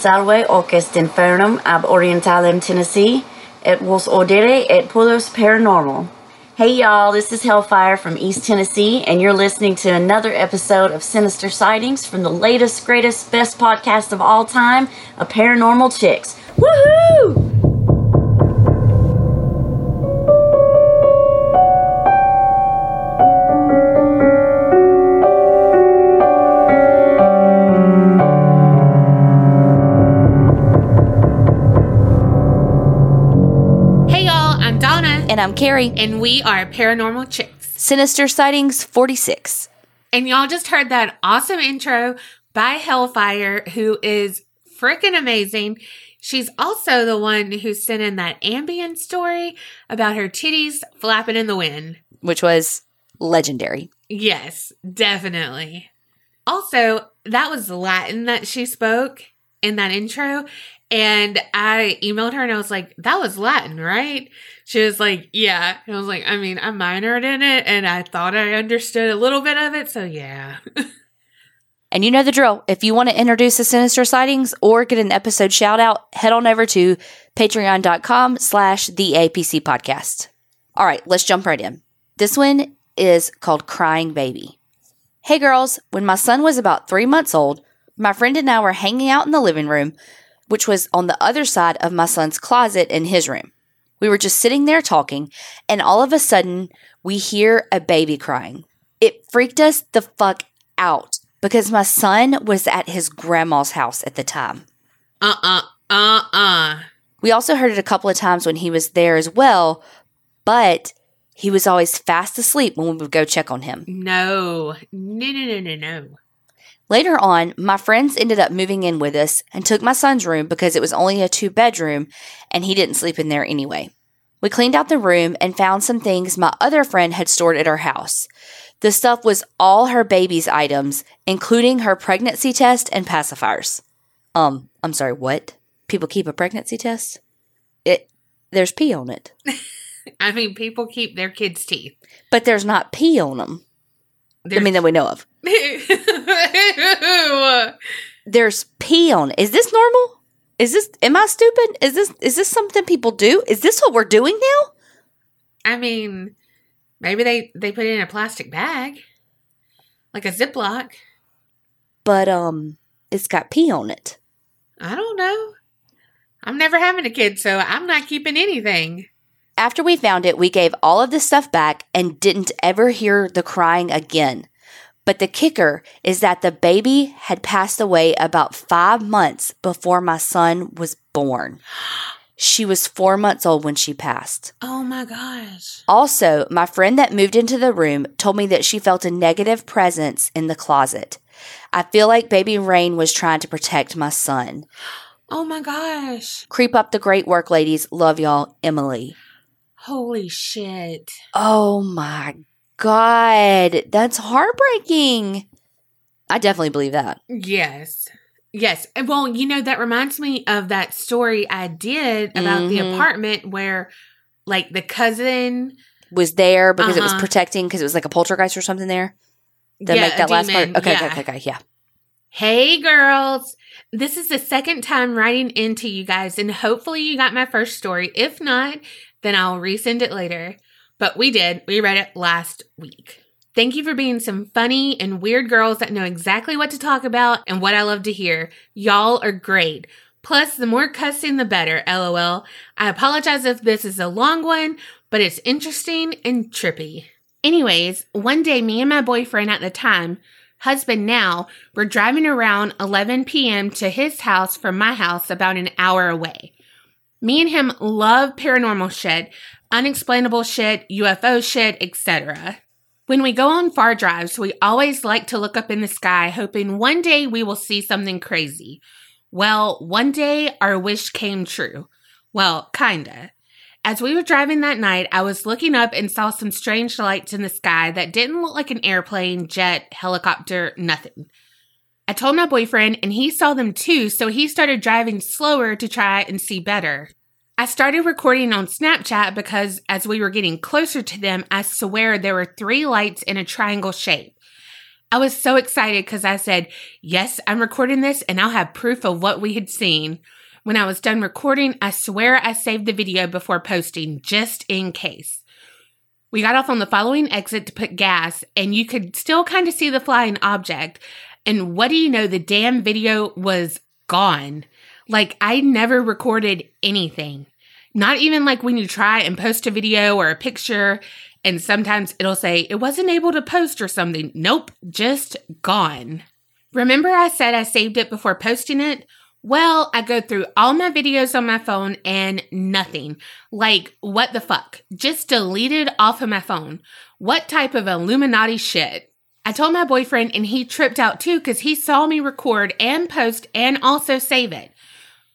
Salve orques infernum ab orientalem Tennessee, et vos audere et pulos paranormal. Hey y'all, this is Hellfire from East Tennessee, and you're listening to another episode of Sinister Sightings from the latest, greatest, best podcast of all time, A Paranormal Chicks. Woohoo! And I'm Carrie. and we are Paranormal Chicks. Sinister Sightings 46. And y'all just heard that awesome intro by Hellfire, who is freaking amazing. She's also the one who sent in that ambient story about her titties flapping in the wind. which was legendary. Yes, definitely. Also, that was Latin that she spoke in that intro. And I emailed her and I was like, that was Latin, right? She was like, yeah. And I was like, I mean, I minored in it and I thought I understood a little bit of it. So yeah. And you know the drill. If you want to introduce the Sinister Sightings or get an episode shout out, head on over to patreon.com slash the APC podcast. All right, let's jump right in. This one is called Crying Baby. Hey girls, when my son was about three months old, my friend and I were hanging out in the living room, which was on the other side of my son's closet in his room. We were just sitting there talking, and all of a sudden, we hear a baby crying. It freaked us the fuck out because my son was at his grandma's house at the time. Uh uh, uh uh. We also heard it a couple of times when he was there as well, but he was always fast asleep when we would go check on him. No. No, no, no, no, no. Later on, my friends ended up moving in with us and took my son's room because it was only a two bedroom and he didn't sleep in there anyway. We cleaned out the room and found some things my other friend had stored at her house. The stuff was all her baby's items, including her pregnancy test and pacifiers. Um, I'm sorry, what? People keep a pregnancy test? It there's pee on it, I mean, people keep their kids' teeth. but there's not pee on them. I mean that we know of. There's- pee on it. Is this normal? Is this am I stupid? Is this is this something people do? Is this what we're doing now? I mean, maybe they they put it in a plastic bag, like a Ziploc. But um it's got pee on it. I don't know. I'm never having a kid, so I'm not keeping anything. After we found it, we gave all of the stuff back and didn't ever hear the crying again. But the kicker is that the baby had passed away about five months before my son was born. She was four months old when she passed. Oh my gosh. Also, my friend that moved into the room told me that she felt a negative presence in the closet. I feel like baby Rain was trying to protect my son. Oh my gosh. Creep up the great work, ladies. Love y'all, Emily. Holy shit. Oh my God. That's heartbreaking. I definitely believe that. Yes. Yes. Well, you know, that reminds me of that story I did about the Mhm. apartment where, like, the cousin. Was there because it was Uh-huh. protecting because it was like a poltergeist or something there? That Yeah, make that last part? Okay, Yeah. okay, okay, okay, yeah. Hey, girls. This is the second time writing into you guys, and hopefully you got my first story. If not, then I'll resend it later. But we did. We read it last week. Thank you for being some funny and weird girls that know exactly what to talk about and what I love to hear. Y'all are great. Plus, the more cussing, the better, lol. I apologize if this is a long one, but it's interesting and trippy. Anyways, one day, me and my boyfriend at the time, husband now, were driving around 11 p.m. to his house from my house about an hour away. Me and him love paranormal shit, unexplainable shit, UFO shit, etc. When we go on far drives, we always like to look up in the sky, hoping one day we will see something crazy. Well, one day our wish came true. Well, kinda. As we were driving that night, I was looking up and saw some strange lights in the sky that didn't look like an airplane, jet, helicopter, nothing. I told my boyfriend, and he saw them too, so he started driving slower to try and see better. I started recording on Snapchat because as we were getting closer to them, I swear there were three lights in a triangle shape. I was so excited because I said, Yes, I'm recording this and I'll have proof of what we had seen. When I was done recording, I swear I saved the video before posting just in case. We got off on the following exit to put gas, and you could still kind of see the flying object. And what do you know? The damn video was gone. Like, I never recorded anything. Not even like when you try and post a video or a picture, and sometimes it'll say it wasn't able to post or something. Nope, just gone. Remember, I said I saved it before posting it? Well, I go through all my videos on my phone and nothing. Like, what the fuck? Just deleted off of my phone. What type of Illuminati shit? I told my boyfriend and he tripped out too because he saw me record and post and also save it.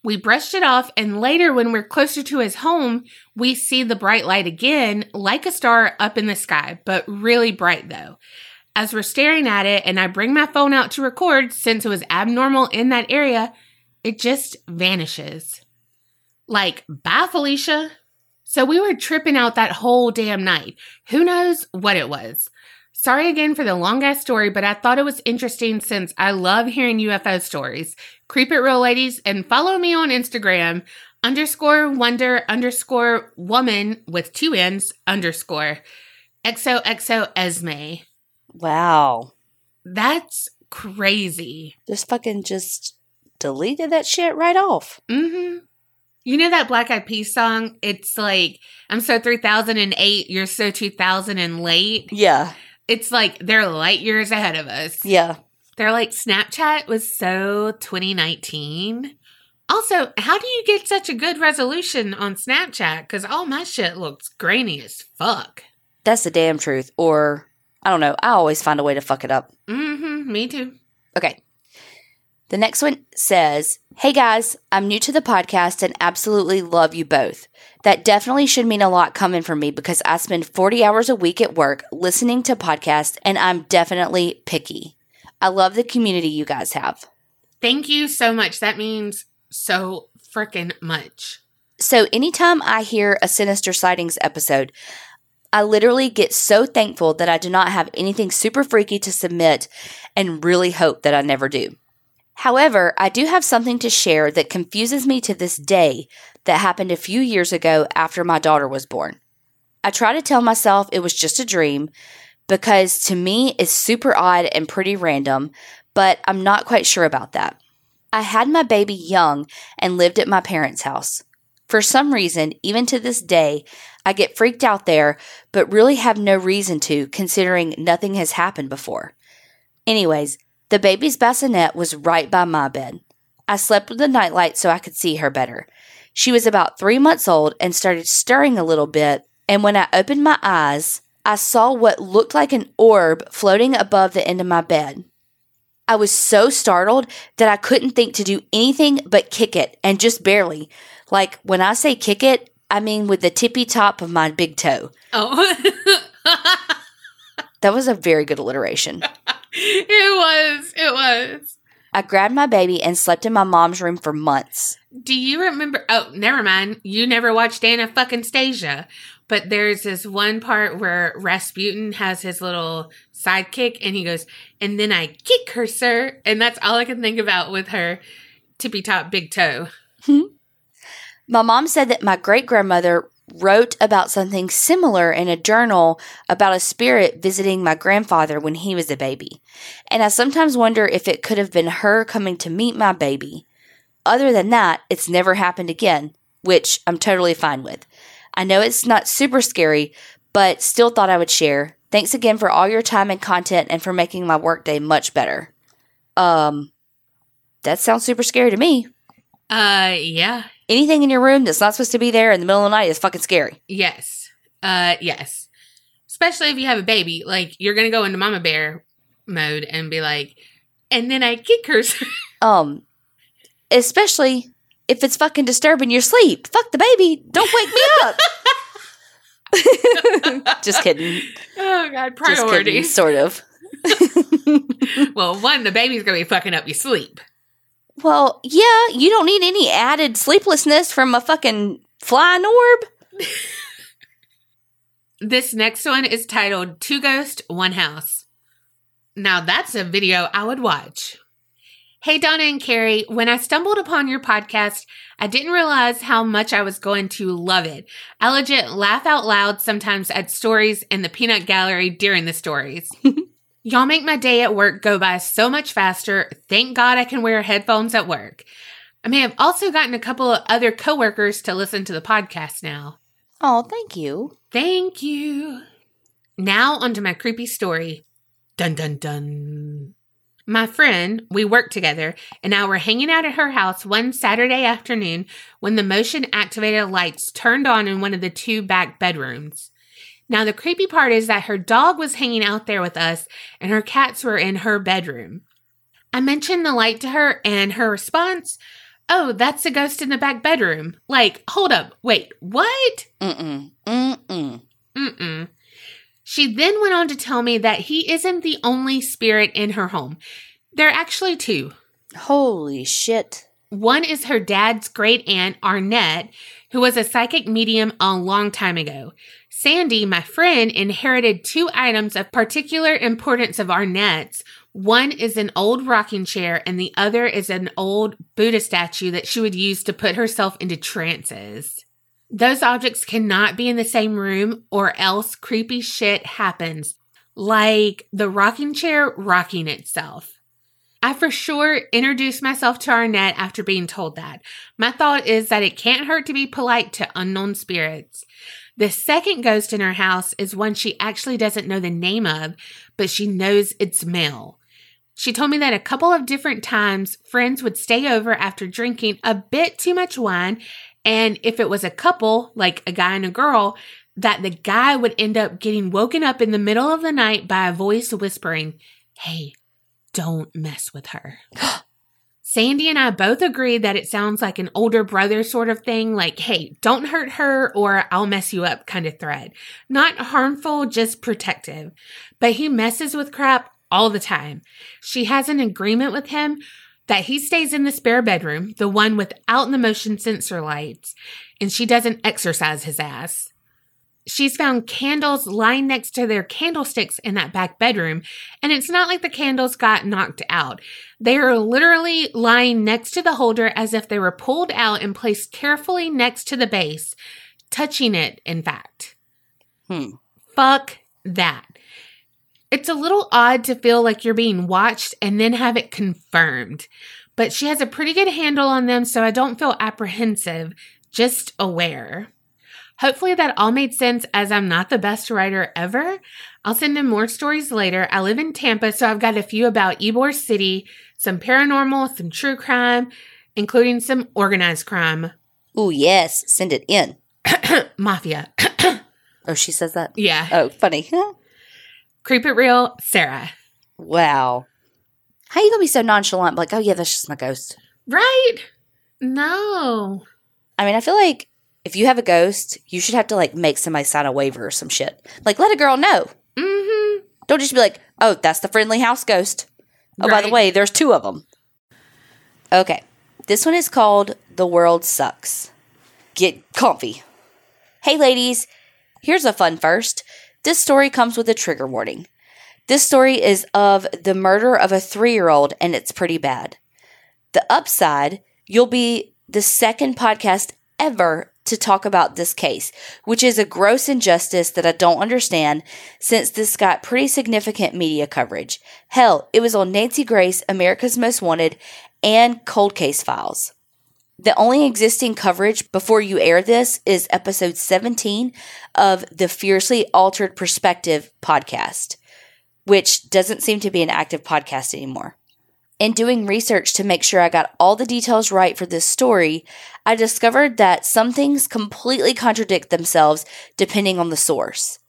We brushed it off, and later, when we're closer to his home, we see the bright light again, like a star up in the sky, but really bright though. As we're staring at it, and I bring my phone out to record since it was abnormal in that area, it just vanishes. Like, bye, Felicia. So we were tripping out that whole damn night. Who knows what it was? Sorry again for the long ass story, but I thought it was interesting since I love hearing UFO stories. Creep it real ladies and follow me on Instagram underscore wonder underscore woman with two N's underscore XOXO Esme. Wow. That's crazy. Just fucking just deleted that shit right off. Mm-hmm. You know that Black Eyed Peas song? It's like, I'm so 3008, you're so 2000 and late. Yeah. It's like they're light years ahead of us. Yeah. They're like, Snapchat was so 2019. Also, how do you get such a good resolution on Snapchat? Because all my shit looks grainy as fuck. That's the damn truth. Or, I don't know. I always find a way to fuck it up. Mm-hmm. Me too. Okay. The next one says, Hey guys, I'm new to the podcast and absolutely love you both. That definitely should mean a lot coming from me because I spend 40 hours a week at work listening to podcasts and I'm definitely picky. I love the community you guys have. Thank you so much. That means so freaking much. So, anytime I hear a Sinister Sightings episode, I literally get so thankful that I do not have anything super freaky to submit and really hope that I never do. However, I do have something to share that confuses me to this day that happened a few years ago after my daughter was born. I try to tell myself it was just a dream because to me it's super odd and pretty random, but I'm not quite sure about that. I had my baby young and lived at my parents' house. For some reason, even to this day, I get freaked out there, but really have no reason to, considering nothing has happened before. Anyways, the baby's bassinet was right by my bed. I slept with the nightlight so I could see her better. She was about three months old and started stirring a little bit, and when I opened my eyes, I saw what looked like an orb floating above the end of my bed. I was so startled that I couldn't think to do anything but kick it, and just barely. Like when I say kick it, I mean with the tippy top of my big toe. Oh. That was a very good alliteration. it was. It was. I grabbed my baby and slept in my mom's room for months. Do you remember? Oh, never mind. You never watched Ana fucking Stasia. But there's this one part where Rasputin has his little sidekick and he goes, and then I kick her, sir. And that's all I can think about with her tippy top big toe. Hmm. My mom said that my great grandmother wrote about something similar in a journal about a spirit visiting my grandfather when he was a baby. And I sometimes wonder if it could have been her coming to meet my baby. Other than that, it's never happened again, which I'm totally fine with. I know it's not super scary, but still thought I would share. Thanks again for all your time and content and for making my workday much better. Um, that sounds super scary to me. Uh, yeah. Anything in your room that's not supposed to be there in the middle of the night is fucking scary. Yes. Uh, yes. Especially if you have a baby. Like, you're going to go into mama bear mode and be like, and then I kick her. Um, especially if it's fucking disturbing your sleep. Fuck the baby. Don't wake me up. Just kidding. oh, God. Just kidding. Priorities. Sort of. well, one, the baby's going to be fucking up your sleep. Well, yeah, you don't need any added sleeplessness from a fucking flying orb. This next one is titled Two Ghost, One House. Now that's a video I would watch. Hey, Donna and Carrie, when I stumbled upon your podcast, I didn't realize how much I was going to love it. I legit laugh out loud sometimes at stories in the peanut gallery during the stories. Y'all make my day at work go by so much faster. Thank God I can wear headphones at work. I may have also gotten a couple of other coworkers to listen to the podcast now. Oh, thank you. Thank you. Now onto my creepy story. Dun dun dun. My friend, we work together, and I were hanging out at her house one Saturday afternoon when the motion activated lights turned on in one of the two back bedrooms. Now, the creepy part is that her dog was hanging out there with us and her cats were in her bedroom. I mentioned the light to her, and her response, Oh, that's the ghost in the back bedroom. Like, hold up, wait, what? Mm-mm. Mm-mm. Mm-mm. She then went on to tell me that he isn't the only spirit in her home. There are actually two. Holy shit. One is her dad's great aunt, Arnette, who was a psychic medium a long time ago. Sandy, my friend, inherited two items of particular importance of Arnett's. One is an old rocking chair, and the other is an old Buddha statue that she would use to put herself into trances. Those objects cannot be in the same room or else creepy shit happens, like the rocking chair rocking itself. I for sure introduced myself to Arnett after being told that. My thought is that it can't hurt to be polite to unknown spirits. The second ghost in her house is one she actually doesn't know the name of, but she knows it's male. She told me that a couple of different times friends would stay over after drinking a bit too much wine and if it was a couple, like a guy and a girl, that the guy would end up getting woken up in the middle of the night by a voice whispering, Hey, don't mess with her. Sandy and I both agree that it sounds like an older brother sort of thing, like, hey, don't hurt her or I'll mess you up kind of thread. Not harmful, just protective. But he messes with crap all the time. She has an agreement with him that he stays in the spare bedroom, the one without the motion sensor lights, and she doesn't exorcise his ass. She's found candles lying next to their candlesticks in that back bedroom, and it's not like the candles got knocked out. They are literally lying next to the holder as if they were pulled out and placed carefully next to the base, touching it, in fact. Hmm. Fuck that. It's a little odd to feel like you're being watched and then have it confirmed, but she has a pretty good handle on them, so I don't feel apprehensive, just aware. Hopefully that all made sense as I'm not the best writer ever. I'll send in more stories later. I live in Tampa, so I've got a few about Ybor City, some paranormal, some true crime, including some organized crime. Oh, yes. Send it in. Mafia. Oh, she says that? yeah. Oh, funny. Creep it real, Sarah. wow. How are you gonna be so nonchalant? Like, oh yeah, that's just my ghost. Right? No. I mean, I feel like if you have a ghost, you should have to like make somebody sign a waiver or some shit. Like, let a girl know. Mm-hmm. Don't just be like, oh, that's the friendly house ghost. Oh, by the way, there's two of them. Okay. This one is called The World Sucks. Get comfy. Hey, ladies. Here's a fun first. This story comes with a trigger warning. This story is of the murder of a three year old, and it's pretty bad. The upside, you'll be the second podcast ever to talk about this case, which is a gross injustice that I don't understand since this got pretty significant media coverage. Hell, it was on Nancy Grace, America's Most Wanted, and Cold Case Files. The only existing coverage before you air this is episode 17 of the Fiercely Altered Perspective podcast, which doesn't seem to be an active podcast anymore. In doing research to make sure I got all the details right for this story, I discovered that some things completely contradict themselves depending on the source.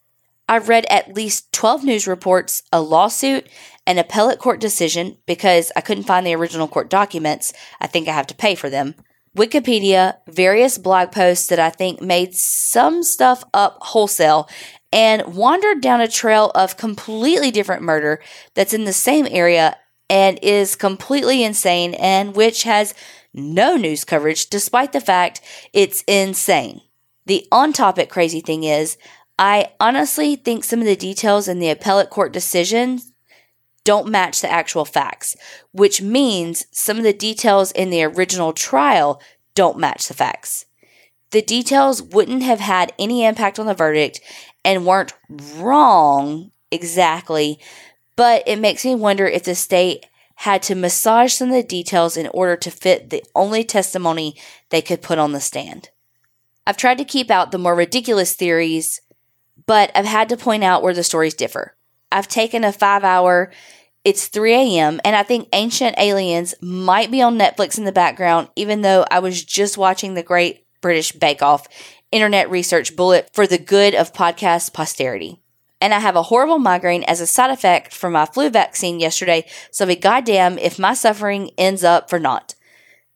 I've read at least 12 news reports, a lawsuit, an appellate court decision because I couldn't find the original court documents. I think I have to pay for them. Wikipedia, various blog posts that I think made some stuff up wholesale, and wandered down a trail of completely different murder that's in the same area and is completely insane and which has no news coverage despite the fact it's insane. The on topic crazy thing is, I honestly think some of the details in the appellate court decision don't match the actual facts, which means some of the details in the original trial don't match the facts. The details wouldn't have had any impact on the verdict and weren't wrong exactly, but it makes me wonder if the state had to massage some of the details in order to fit the only testimony they could put on the stand. I've tried to keep out the more ridiculous theories, but I've had to point out where the stories differ. I've taken a five hour, it's 3 a.m., and I think Ancient Aliens might be on Netflix in the background, even though I was just watching the Great British Bake Off internet research bullet for the good of podcast posterity and I have a horrible migraine as a side effect from my flu vaccine yesterday, so be goddamn if my suffering ends up for naught.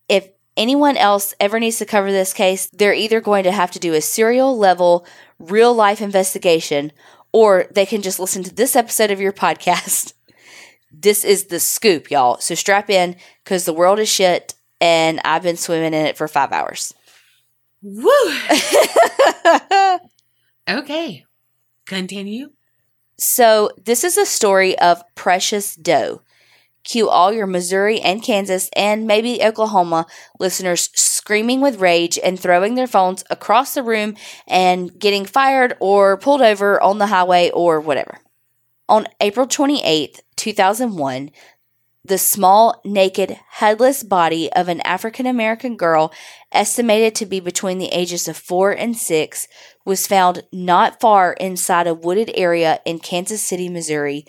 If anyone else ever needs to cover this case, they're either going to have to do a serial level, real life investigation, or they can just listen to this episode of your podcast. this is the scoop, y'all. So strap in because the world is shit and I've been swimming in it for five hours. Woo! okay. Continue. So, this is a story of Precious Doe. Cue all your Missouri and Kansas and maybe Oklahoma listeners screaming with rage and throwing their phones across the room and getting fired or pulled over on the highway or whatever. On April 28th, 2001, the small, naked, headless body of an African American girl, estimated to be between the ages of four and six, was found not far inside a wooded area in Kansas City, Missouri,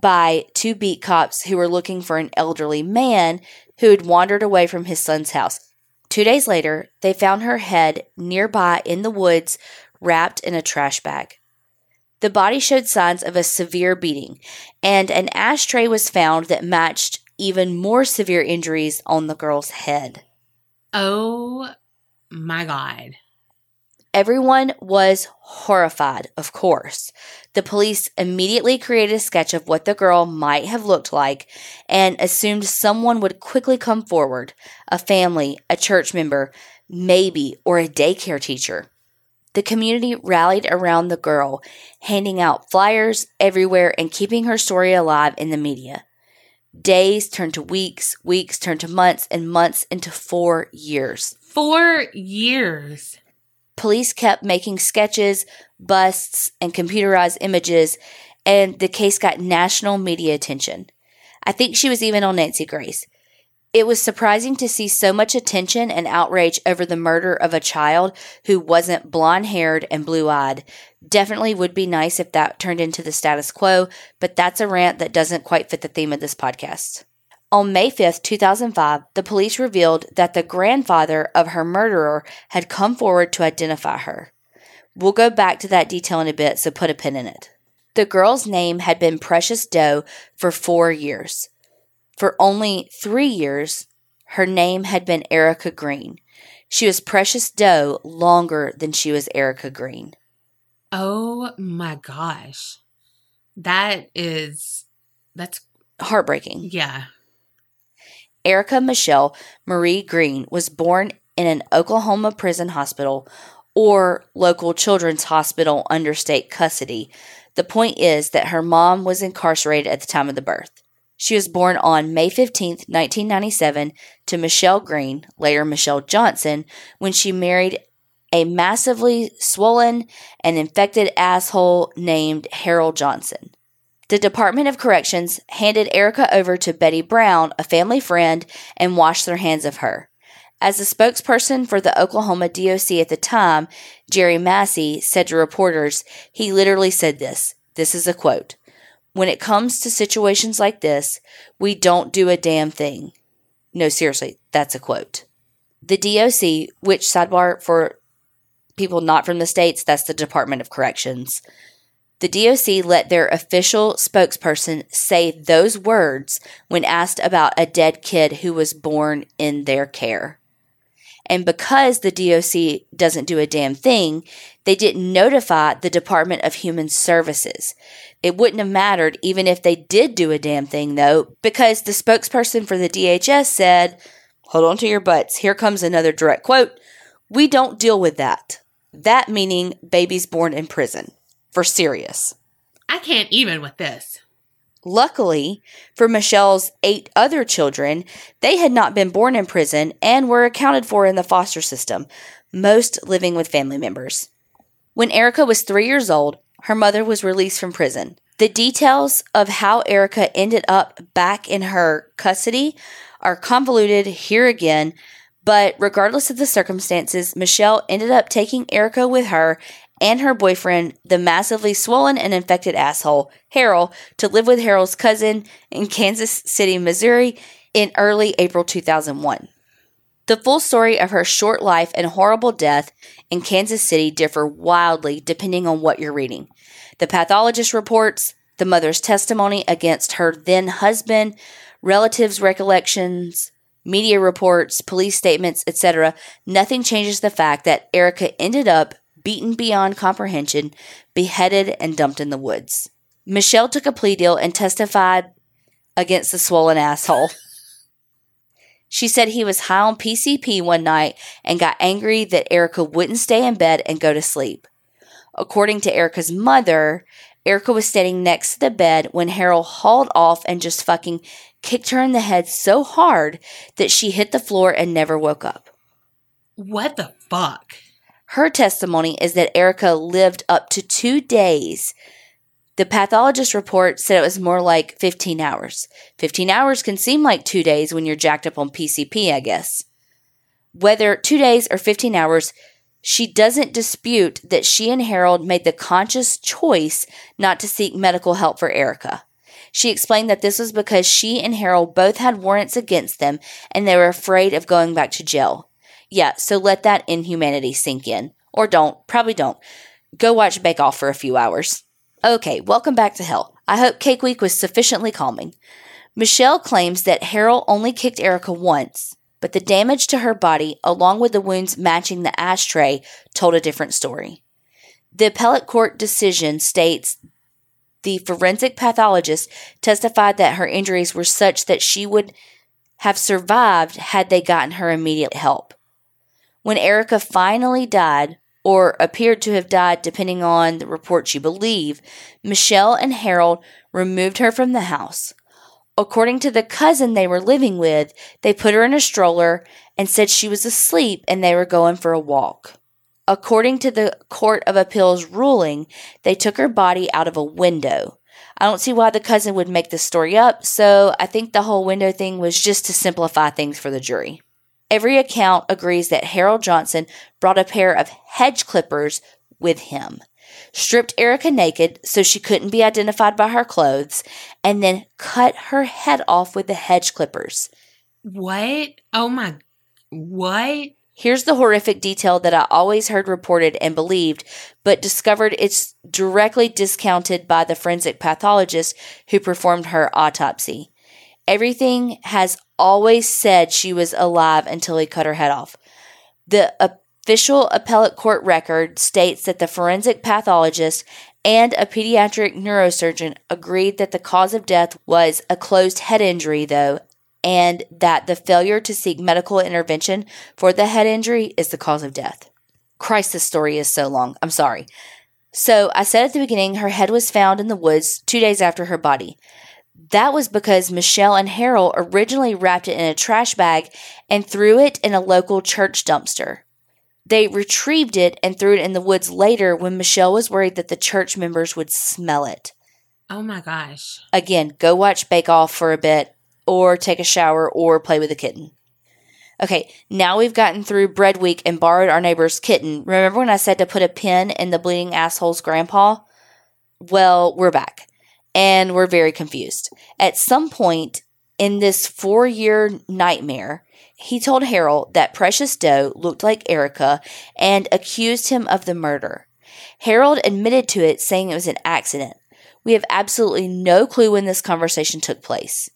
by two beat cops who were looking for an elderly man who had wandered away from his son's house. Two days later, they found her head nearby in the woods, wrapped in a trash bag. The body showed signs of a severe beating, and an ashtray was found that matched even more severe injuries on the girl's head. Oh my God. Everyone was horrified, of course. The police immediately created a sketch of what the girl might have looked like and assumed someone would quickly come forward a family, a church member, maybe, or a daycare teacher. The community rallied around the girl, handing out flyers everywhere and keeping her story alive in the media. Days turned to weeks, weeks turned to months, and months into four years. Four years. Police kept making sketches, busts, and computerized images, and the case got national media attention. I think she was even on Nancy Grace. It was surprising to see so much attention and outrage over the murder of a child who wasn't blonde haired and blue eyed. Definitely would be nice if that turned into the status quo, but that's a rant that doesn't quite fit the theme of this podcast. On May 5th, 2005, the police revealed that the grandfather of her murderer had come forward to identify her. We'll go back to that detail in a bit, so put a pin in it. The girl's name had been Precious Doe for four years. For only three years, her name had been Erica Green. She was Precious Doe longer than she was Erica Green. Oh my gosh. That is, that's Heartbreaking. yeah. Erica Michelle Marie Green was born in an Oklahoma prison hospital or local children's hospital under state custody. The point is that her mom was incarcerated at the time of the birth. She was born on May 15, 1997, to Michelle Green, later Michelle Johnson, when she married a massively swollen and infected asshole named Harold Johnson. The Department of Corrections handed Erica over to Betty Brown, a family friend, and washed their hands of her. As the spokesperson for the Oklahoma DOC at the time, Jerry Massey, said to reporters, he literally said this. This is a quote. When it comes to situations like this, we don't do a damn thing. No, seriously, that's a quote. The DOC, which sidebar for people not from the states, that's the Department of Corrections. The DOC let their official spokesperson say those words when asked about a dead kid who was born in their care. And because the DOC doesn't do a damn thing, they didn't notify the Department of Human Services. It wouldn't have mattered even if they did do a damn thing, though, because the spokesperson for the DHS said, Hold on to your butts. Here comes another direct quote. We don't deal with that. That meaning babies born in prison. For serious. I can't even with this. Luckily for Michelle's eight other children, they had not been born in prison and were accounted for in the foster system, most living with family members. When Erica was three years old, her mother was released from prison. The details of how Erica ended up back in her custody are convoluted here again, but regardless of the circumstances, Michelle ended up taking Erica with her and her boyfriend, the massively swollen and infected asshole, Harold, to live with Harold's cousin in Kansas City, Missouri in early April 2001. The full story of her short life and horrible death in Kansas City differ wildly depending on what you're reading. The pathologist reports, the mother's testimony against her then husband, relatives' recollections, media reports, police statements, etc. Nothing changes the fact that Erica ended up beaten beyond comprehension, beheaded, and dumped in the woods. Michelle took a plea deal and testified against the swollen asshole. She said he was high on PCP one night and got angry that Erica wouldn't stay in bed and go to sleep. According to Erica's mother, Erica was standing next to the bed when Harold hauled off and just fucking kicked her in the head so hard that she hit the floor and never woke up. What the fuck? Her testimony is that Erica lived up to two days. The pathologist report said it was more like 15 hours. 15 hours can seem like two days when you're jacked up on PCP, I guess. Whether two days or 15 hours, she doesn't dispute that she and Harold made the conscious choice not to seek medical help for Erica. She explained that this was because she and Harold both had warrants against them and they were afraid of going back to jail. Yeah, so let that inhumanity sink in. Or don't. Probably don't. Go watch Bake Off for a few hours. Okay, welcome back to hell. I hope Cake Week was sufficiently calming. Michelle claims that Harold only kicked Erica once, but the damage to her body, along with the wounds matching the ashtray, told a different story. The appellate court decision states the forensic pathologist testified that her injuries were such that she would have survived had they gotten her immediate help. When Erica finally died, or appeared to have died depending on the reports you believe, Michelle and Harold removed her from the house. According to the cousin they were living with, they put her in a stroller and said she was asleep and they were going for a walk. According to the Court of Appeals ruling, they took her body out of a window. I don't see why the cousin would make this story up, so I think the whole window thing was just to simplify things for the jury. Every account agrees that Harold Johnson brought a pair of hedge clippers with him, stripped Erica naked so she couldn't be identified by her clothes, and then cut her head off with the hedge clippers. What? Oh my. What? Here's the horrific detail that I always heard reported and believed, but discovered it's directly discounted by the forensic pathologist who performed her autopsy. Everything has always said she was alive until he cut her head off. The official appellate court record states that the forensic pathologist and a pediatric neurosurgeon agreed that the cause of death was a closed head injury, though, and that the failure to seek medical intervention for the head injury is the cause of death. Christ, this story is so long. I'm sorry. So, I said at the beginning her head was found in the woods two days after her body. That was because Michelle and Harold originally wrapped it in a trash bag and threw it in a local church dumpster. They retrieved it and threw it in the woods later when Michelle was worried that the church members would smell it. Oh my gosh. Again, go watch Bake Off for a bit, or take a shower, or play with a kitten. Okay, now we've gotten through Bread Week and borrowed our neighbor's kitten. Remember when I said to put a pin in the bleeding asshole's grandpa? Well, we're back and we're very confused. At some point in this four year nightmare, he told Harold that Precious Doe looked like Erica and accused him of the murder. Harold admitted to it, saying it was an accident. We have absolutely no clue when this conversation took place.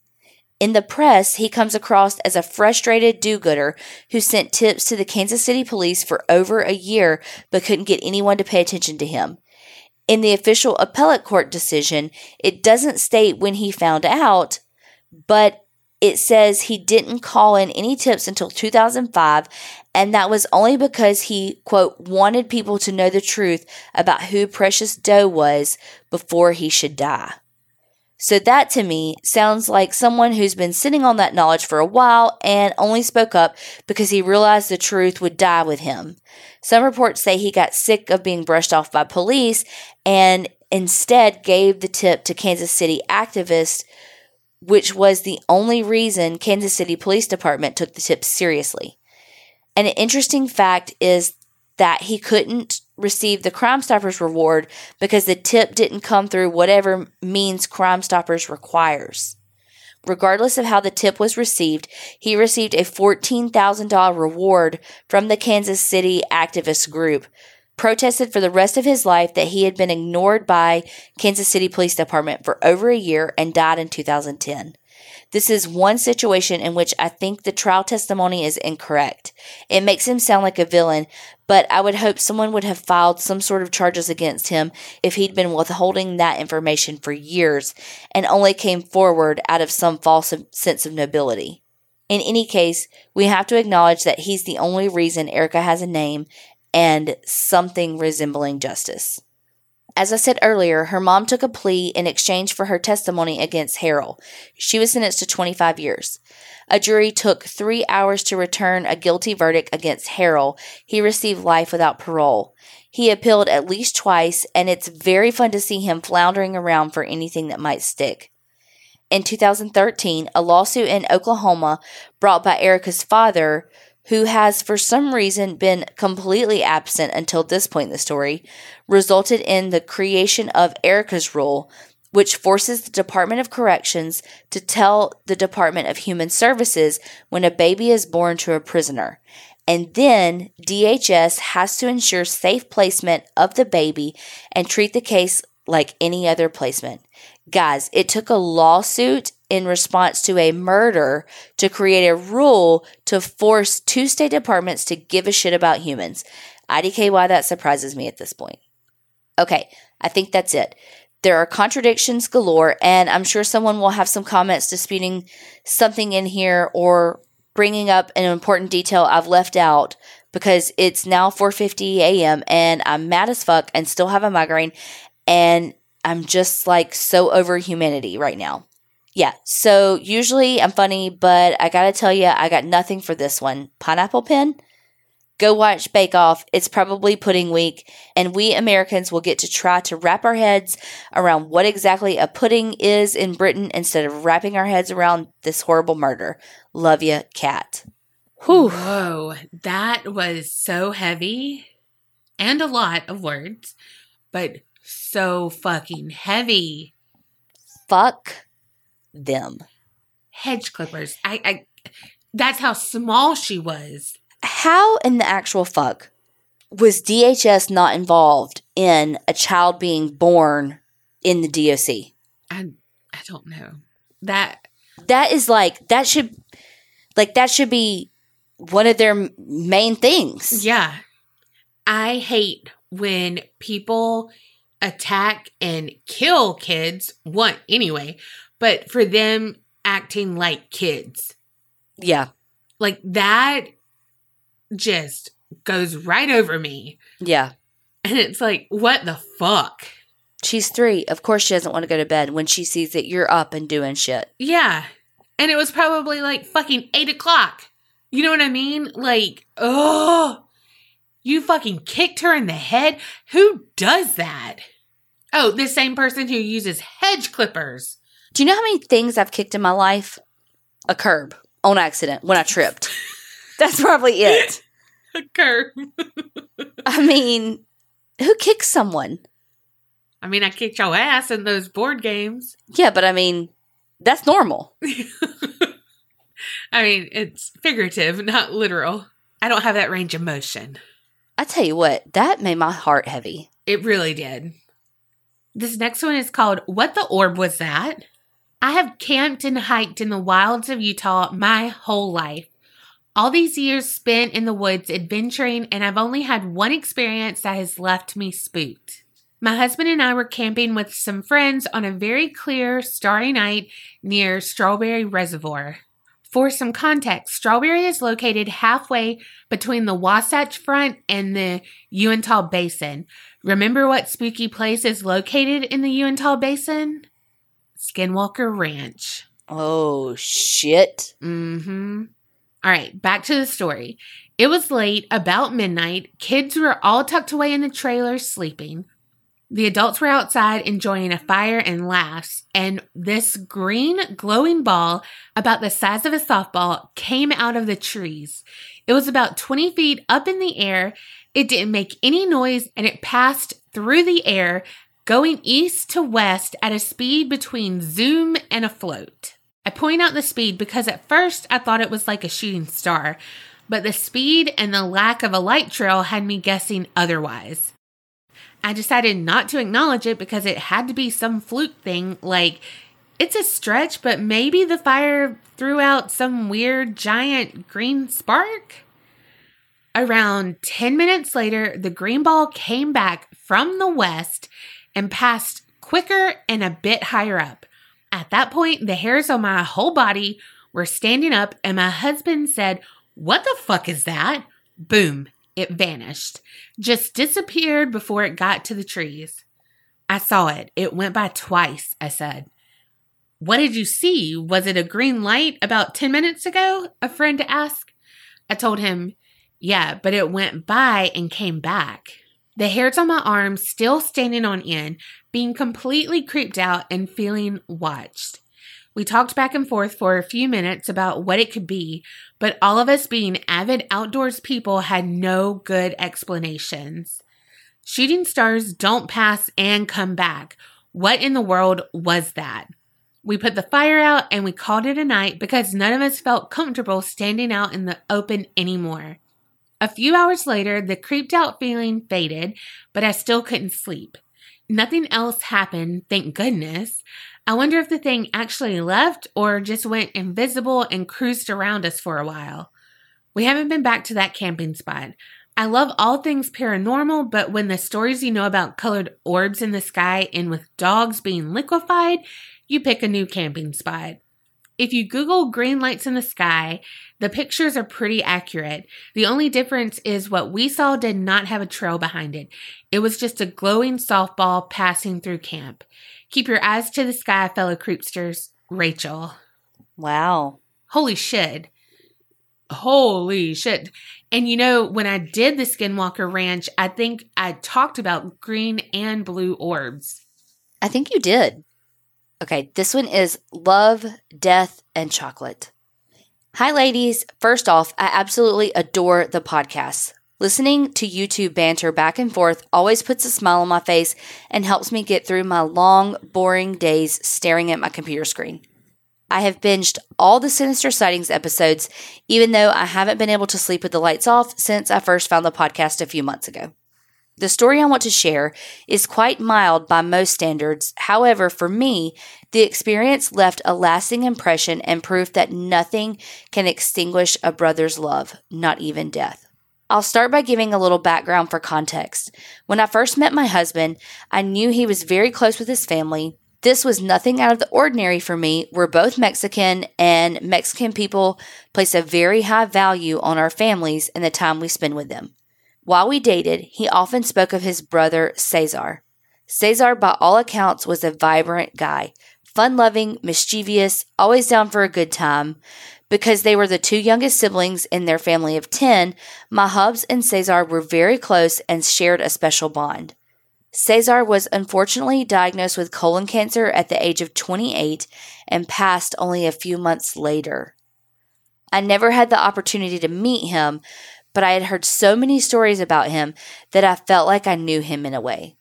In the press, he comes across as a frustrated do gooder who sent tips to the Kansas City police for over a year but couldn't get anyone to pay attention to him. In the official appellate court decision, it doesn't state when he found out, but it says he didn't call in any tips until 2005, and that was only because he, quote, wanted people to know the truth about who Precious Doe was before he should die. So that to me sounds like someone who's been sitting on that knowledge for a while and only spoke up because he realized the truth would die with him. Some reports say he got sick of being brushed off by police and instead gave the tip to Kansas City activists, which was the only reason Kansas City Police Department took the tip seriously. And an interesting fact is that he couldn't receive the Crime Stoppers reward because the tip didn't come through whatever means Crime Stoppers requires. Regardless of how the tip was received, he received a $14,000 reward from the Kansas City activist group, protested for the rest of his life that he had been ignored by Kansas City Police Department for over a year and died in 2010. This is one situation in which I think the trial testimony is incorrect. It makes him sound like a villain, but I would hope someone would have filed some sort of charges against him if he'd been withholding that information for years and only came forward out of some false sense of nobility. In any case, we have to acknowledge that he's the only reason Erica has a name and something resembling justice. As I said earlier, her mom took a plea in exchange for her testimony against Harold. She was sentenced to 25 years. A jury took three hours to return a guilty verdict against Harold. He received life without parole. He appealed at least twice, and it's very fun to see him floundering around for anything that might stick. In 2013, a lawsuit in Oklahoma brought by Erica's father who has for some reason been completely absent until this point in the story, resulted in the creation of Erica's Rule, which forces the Department of Corrections to tell the Department of Human Services when a baby is born to a prisoner. And then DHS has to ensure safe placement of the baby and treat the case like any other placement. Guys, it took a lawsuit in response to a murder to create a rule to force two state departments to give a shit about humans. IDK, why that surprises me at this point. Okay, I think that's it. There are contradictions galore, and I'm sure someone will have some comments disputing something in here or bringing up an important detail I've left out because it's now 4:50 a.m. and I'm mad as fuck and still have a migraine and I'm just like so over humanity right now yeah, so usually I'm funny, but I gotta tell you, I got nothing for this one. Pineapple Pen? Go watch Bake Off. It's probably pudding week, and we Americans will get to try to wrap our heads around what exactly a pudding is in Britain instead of wrapping our heads around this horrible murder. Love you, cat. Whew. Whoa, that was so heavy and a lot of words, but so fucking heavy. Fuck them. Hedge clippers. I, I that's how small she was. How in the actual fuck was DHS not involved in a child being born in the DOC? I I don't know. That that is like that should like that should be one of their main things. Yeah. I hate when people attack and kill kids, one anyway, but for them acting like kids. Yeah. Like that just goes right over me. Yeah. And it's like, what the fuck? She's three. Of course, she doesn't want to go to bed when she sees that you're up and doing shit. Yeah. And it was probably like fucking eight o'clock. You know what I mean? Like, oh, you fucking kicked her in the head? Who does that? Oh, the same person who uses hedge clippers. Do you know how many things I've kicked in my life? A curb on accident when I tripped. That's probably it. A curb. I mean, who kicks someone? I mean, I kicked your ass in those board games. Yeah, but I mean, that's normal. I mean, it's figurative, not literal. I don't have that range of motion. I tell you what, that made my heart heavy. It really did. This next one is called What the Orb Was That? I have camped and hiked in the wilds of Utah my whole life. All these years spent in the woods adventuring, and I've only had one experience that has left me spooked. My husband and I were camping with some friends on a very clear, starry night near Strawberry Reservoir. For some context, Strawberry is located halfway between the Wasatch Front and the Uintah Basin. Remember what spooky place is located in the Uintah Basin? Skinwalker Ranch. Oh, shit. Mm-hmm. All right, back to the story. It was late, about midnight. Kids were all tucked away in the trailer sleeping. The adults were outside enjoying a fire and laughs, and this green glowing ball, about the size of a softball, came out of the trees. It was about 20 feet up in the air. It didn't make any noise, and it passed through the air, going east to west at a speed between zoom and a float. I point out the speed because at first I thought it was like a shooting star, but the speed and the lack of a light trail had me guessing otherwise. I decided not to acknowledge it because it had to be some fluke thing, like it's a stretch, but maybe the fire threw out some weird giant green spark? Around 10 minutes later, the green ball came back from the west and passed quicker and a bit higher up. At that point, the hairs on my whole body were standing up, and my husband said, What the fuck is that? Boom, it vanished. Just disappeared before it got to the trees. I saw it. It went by twice, I said. What did you see? Was it a green light about 10 minutes ago? A friend asked. I told him, Yeah, but it went by and came back. The hairs on my arms still standing on end, being completely creeped out and feeling watched. We talked back and forth for a few minutes about what it could be, but all of us being avid outdoors people had no good explanations. Shooting stars don't pass and come back. What in the world was that? We put the fire out and we called it a night because none of us felt comfortable standing out in the open anymore. A few hours later, the creeped out feeling faded, but I still couldn't sleep. Nothing else happened, thank goodness. I wonder if the thing actually left or just went invisible and cruised around us for a while. We haven't been back to that camping spot. I love all things paranormal, but when the stories you know about colored orbs in the sky and with dogs being liquefied, you pick a new camping spot. If you Google green lights in the sky, the pictures are pretty accurate. The only difference is what we saw did not have a trail behind it. It was just a glowing softball passing through camp. Keep your eyes to the sky, fellow creepsters. Rachel. Wow. Holy shit. Holy shit. And you know, when I did the Skinwalker Ranch, I think I talked about green and blue orbs. I think you did. Okay, this one is Love, Death, and Chocolate. Hi, ladies. First off, I absolutely adore the podcast. Listening to you two banter back and forth always puts a smile on my face and helps me get through my long, boring days staring at my computer screen. I have binged all the Sinister Sightings episodes, even though I haven't been able to sleep with the lights off since I first found the podcast a few months ago. The story I want to share is quite mild by most standards. However, for me, the experience left a lasting impression and proof that nothing can extinguish a brother's love, not even death. I'll start by giving a little background for context. When I first met my husband, I knew he was very close with his family. This was nothing out of the ordinary for me. We're both Mexican, and Mexican people place a very high value on our families and the time we spend with them. While we dated, he often spoke of his brother Cesar. Cesar, by all accounts, was a vibrant guy, fun loving, mischievous, always down for a good time. Because they were the two youngest siblings in their family of 10, my hubs and Cesar were very close and shared a special bond. Cesar was unfortunately diagnosed with colon cancer at the age of 28 and passed only a few months later. I never had the opportunity to meet him, but I had heard so many stories about him that I felt like I knew him in a way.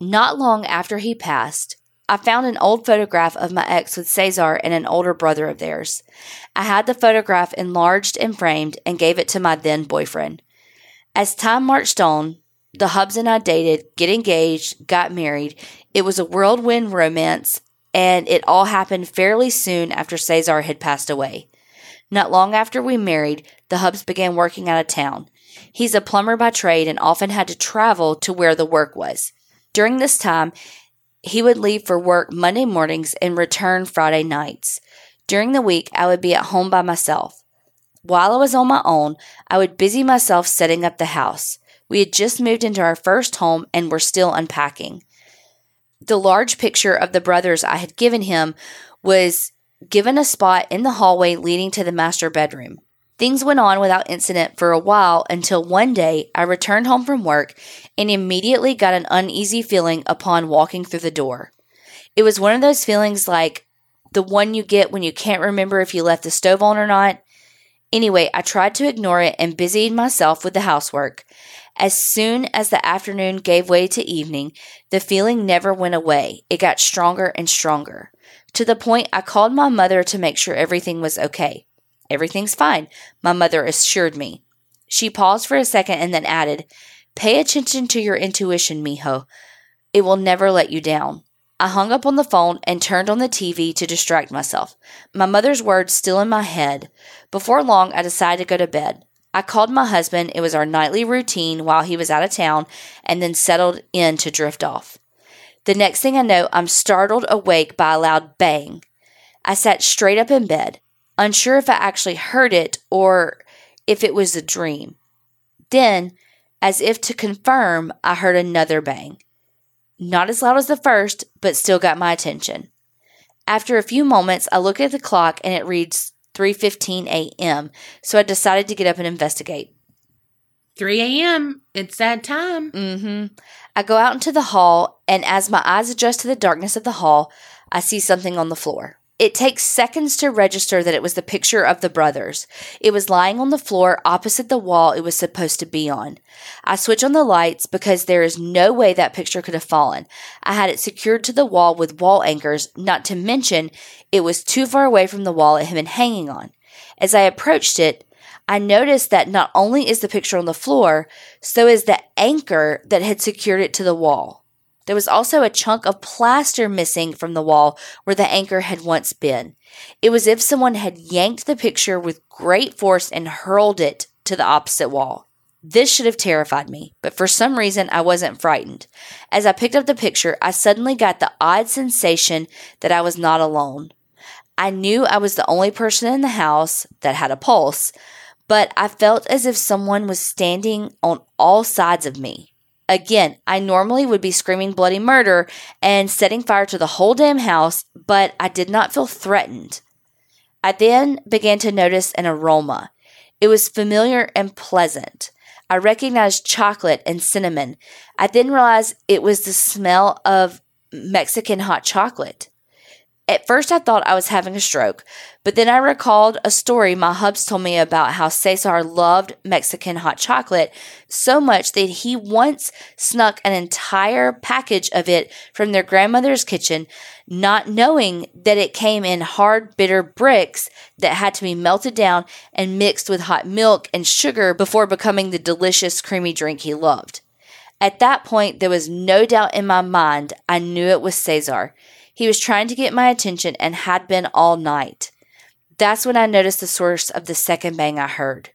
Not long after he passed, I found an old photograph of my ex with Cesar and an older brother of theirs. I had the photograph enlarged and framed and gave it to my then boyfriend. As time marched on, the Hubs and I dated, get engaged, got married. It was a whirlwind romance, and it all happened fairly soon after Cesar had passed away. Not long after we married, the Hubs began working out of town. He's a plumber by trade and often had to travel to where the work was. During this time, he would leave for work Monday mornings and return Friday nights. During the week, I would be at home by myself. While I was on my own, I would busy myself setting up the house. We had just moved into our first home and were still unpacking. The large picture of the brothers I had given him was given a spot in the hallway leading to the master bedroom. Things went on without incident for a while until one day I returned home from work and immediately got an uneasy feeling upon walking through the door. It was one of those feelings like the one you get when you can't remember if you left the stove on or not. Anyway, I tried to ignore it and busied myself with the housework. As soon as the afternoon gave way to evening, the feeling never went away. It got stronger and stronger. To the point I called my mother to make sure everything was okay. Everything's fine, my mother assured me. She paused for a second and then added, Pay attention to your intuition, mijo. It will never let you down. I hung up on the phone and turned on the TV to distract myself, my mother's words still in my head. Before long, I decided to go to bed. I called my husband. It was our nightly routine while he was out of town, and then settled in to drift off. The next thing I know, I'm startled awake by a loud bang. I sat straight up in bed, unsure if I actually heard it or if it was a dream. Then, as if to confirm, I heard another bang. Not as loud as the first, but still got my attention. After a few moments, I look at the clock and it reads 3:15 a.m., so I decided to get up and investigate. 3 a.m. It's that time. Mm-hmm. I go out into the hall, and as my eyes adjust to the darkness of the hall, I see something on the floor. It takes seconds to register that it was the picture of the brothers. It was lying on the floor opposite the wall it was supposed to be on. I switch on the lights because there is no way that picture could have fallen. I had it secured to the wall with wall anchors, not to mention it was too far away from the wall it had been hanging on. As I approached it, I noticed that not only is the picture on the floor, so is the anchor that had secured it to the wall. There was also a chunk of plaster missing from the wall where the anchor had once been. It was as if someone had yanked the picture with great force and hurled it to the opposite wall. This should have terrified me, but for some reason I wasn't frightened. As I picked up the picture, I suddenly got the odd sensation that I was not alone. I knew I was the only person in the house that had a pulse, but I felt as if someone was standing on all sides of me. Again, I normally would be screaming bloody murder and setting fire to the whole damn house, but I did not feel threatened. I then began to notice an aroma. It was familiar and pleasant. I recognized chocolate and cinnamon. I then realized it was the smell of Mexican hot chocolate. At first, I thought I was having a stroke, but then I recalled a story my hubs told me about how Cesar loved Mexican hot chocolate so much that he once snuck an entire package of it from their grandmother's kitchen, not knowing that it came in hard, bitter bricks that had to be melted down and mixed with hot milk and sugar before becoming the delicious, creamy drink he loved. At that point, there was no doubt in my mind I knew it was Cesar. He was trying to get my attention and had been all night. That's when I noticed the source of the second bang I heard.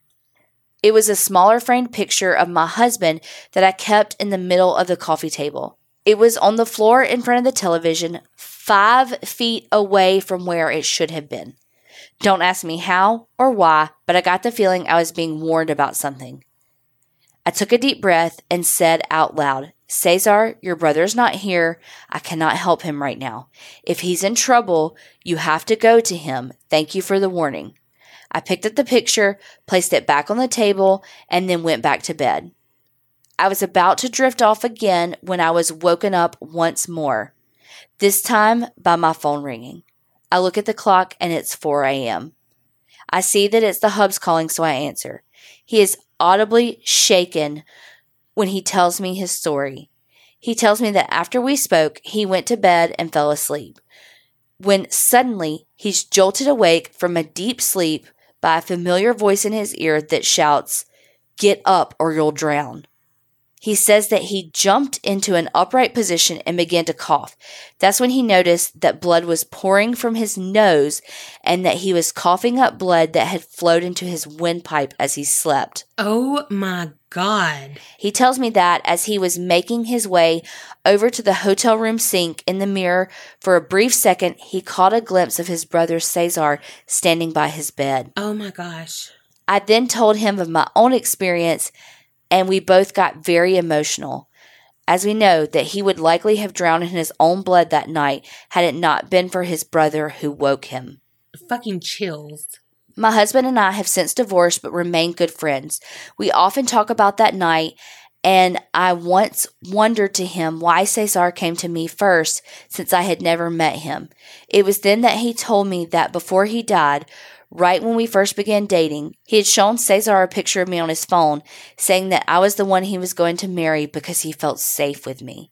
It was a smaller framed picture of my husband that I kept in the middle of the coffee table. It was on the floor in front of the television, five feet away from where it should have been. Don't ask me how or why, but I got the feeling I was being warned about something. I took a deep breath and said out loud, Cesar, your brother's not here. I cannot help him right now. If he's in trouble, you have to go to him. Thank you for the warning. I picked up the picture, placed it back on the table, and then went back to bed. I was about to drift off again when I was woken up once more, this time by my phone ringing. I look at the clock and it's 4 a.m. I see that it's the hubs calling, so I answer. He is audibly shaken when he tells me his story. He tells me that after we spoke, he went to bed and fell asleep. When suddenly he's jolted awake from a deep sleep by a familiar voice in his ear that shouts, Get up or you'll drown. He says that he jumped into an upright position and began to cough. That's when he noticed that blood was pouring from his nose and that he was coughing up blood that had flowed into his windpipe as he slept. Oh my God. He tells me that as he was making his way over to the hotel room sink in the mirror for a brief second, he caught a glimpse of his brother Cesar standing by his bed. Oh my gosh. I then told him of my own experience and we both got very emotional. as we know that he would likely have drowned in his own blood that night had it not been for his brother who woke him. Fucking chills. My husband and I have since divorced but remain good friends. We often talk about that night, and I once wondered to him why Cesar came to me first since I had never met him. It was then that he told me that before he died, right when we first began dating, he had shown Cesar a picture of me on his phone, saying that I was the one he was going to marry because he felt safe with me.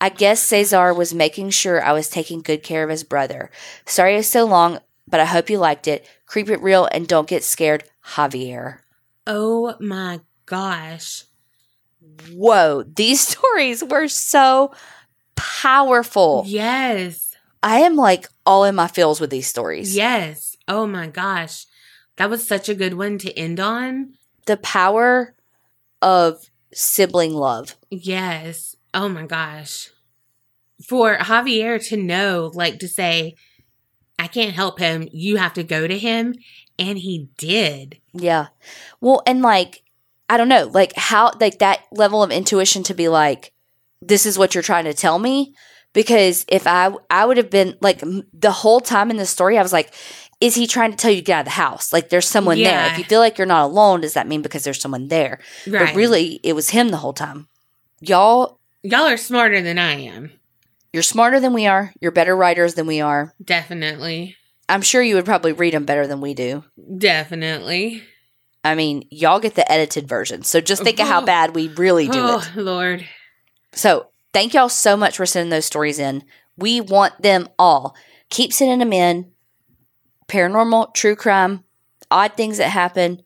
I guess Cesar was making sure I was taking good care of his brother. Sorry it's so long, but I hope you liked it. Creep it real and don't get scared, Javier. Oh my gosh. Whoa, these stories were so powerful. Yes. I am like all in my feels with these stories. Yes. Oh my gosh. That was such a good one to end on. The power of sibling love. Yes. Oh my gosh. For Javier to know, like to say, I can't help him, you have to go to him. And he did. Yeah. Well, and like, I don't know, like how, like that level of intuition to be like, this is what you're trying to tell me. Because if I, I would have been like the whole time in the story, I was like, is he trying to tell you to get out of the house? Like there's someone there. If you feel like you're not alone, does that mean because there's someone there? Right. But really, it was him the whole time. Y'all, Y'all are smarter than I am. you're smarter than we are. You're better writers than we are. Definitely. I'm sure you would probably read them better than we do. Definitely. I mean, y'all get the edited version. So just think of how Oh. bad we really do oh, it. Lord. So thank y'all so much for sending those stories in. We want them all. Keep sending them in. Paranormal, true crime, odd things that happen,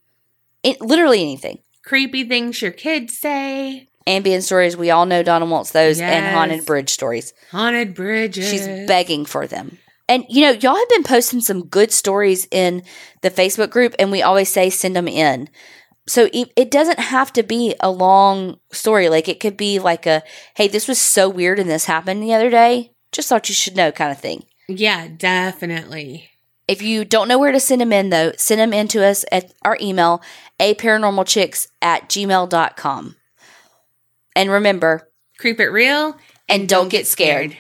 it, literally anything. Creepy things your kids say. Ambien stories, we all know Donna wants those, and haunted bridge stories. Haunted bridges. She's begging for them. And you know, y'all have been posting some good stories in the Facebook group, and we always say send them in. So it, it doesn't have to be a long story. Like it could be like a, hey, this was so weird and this happened the other day. Just thought you should know kind of thing. Yeah, definitely. If you don't know where to send them in, though, send them in to us at our email, a paranormalchicks at gmail.com. And remember, Creep it real and don't get scared.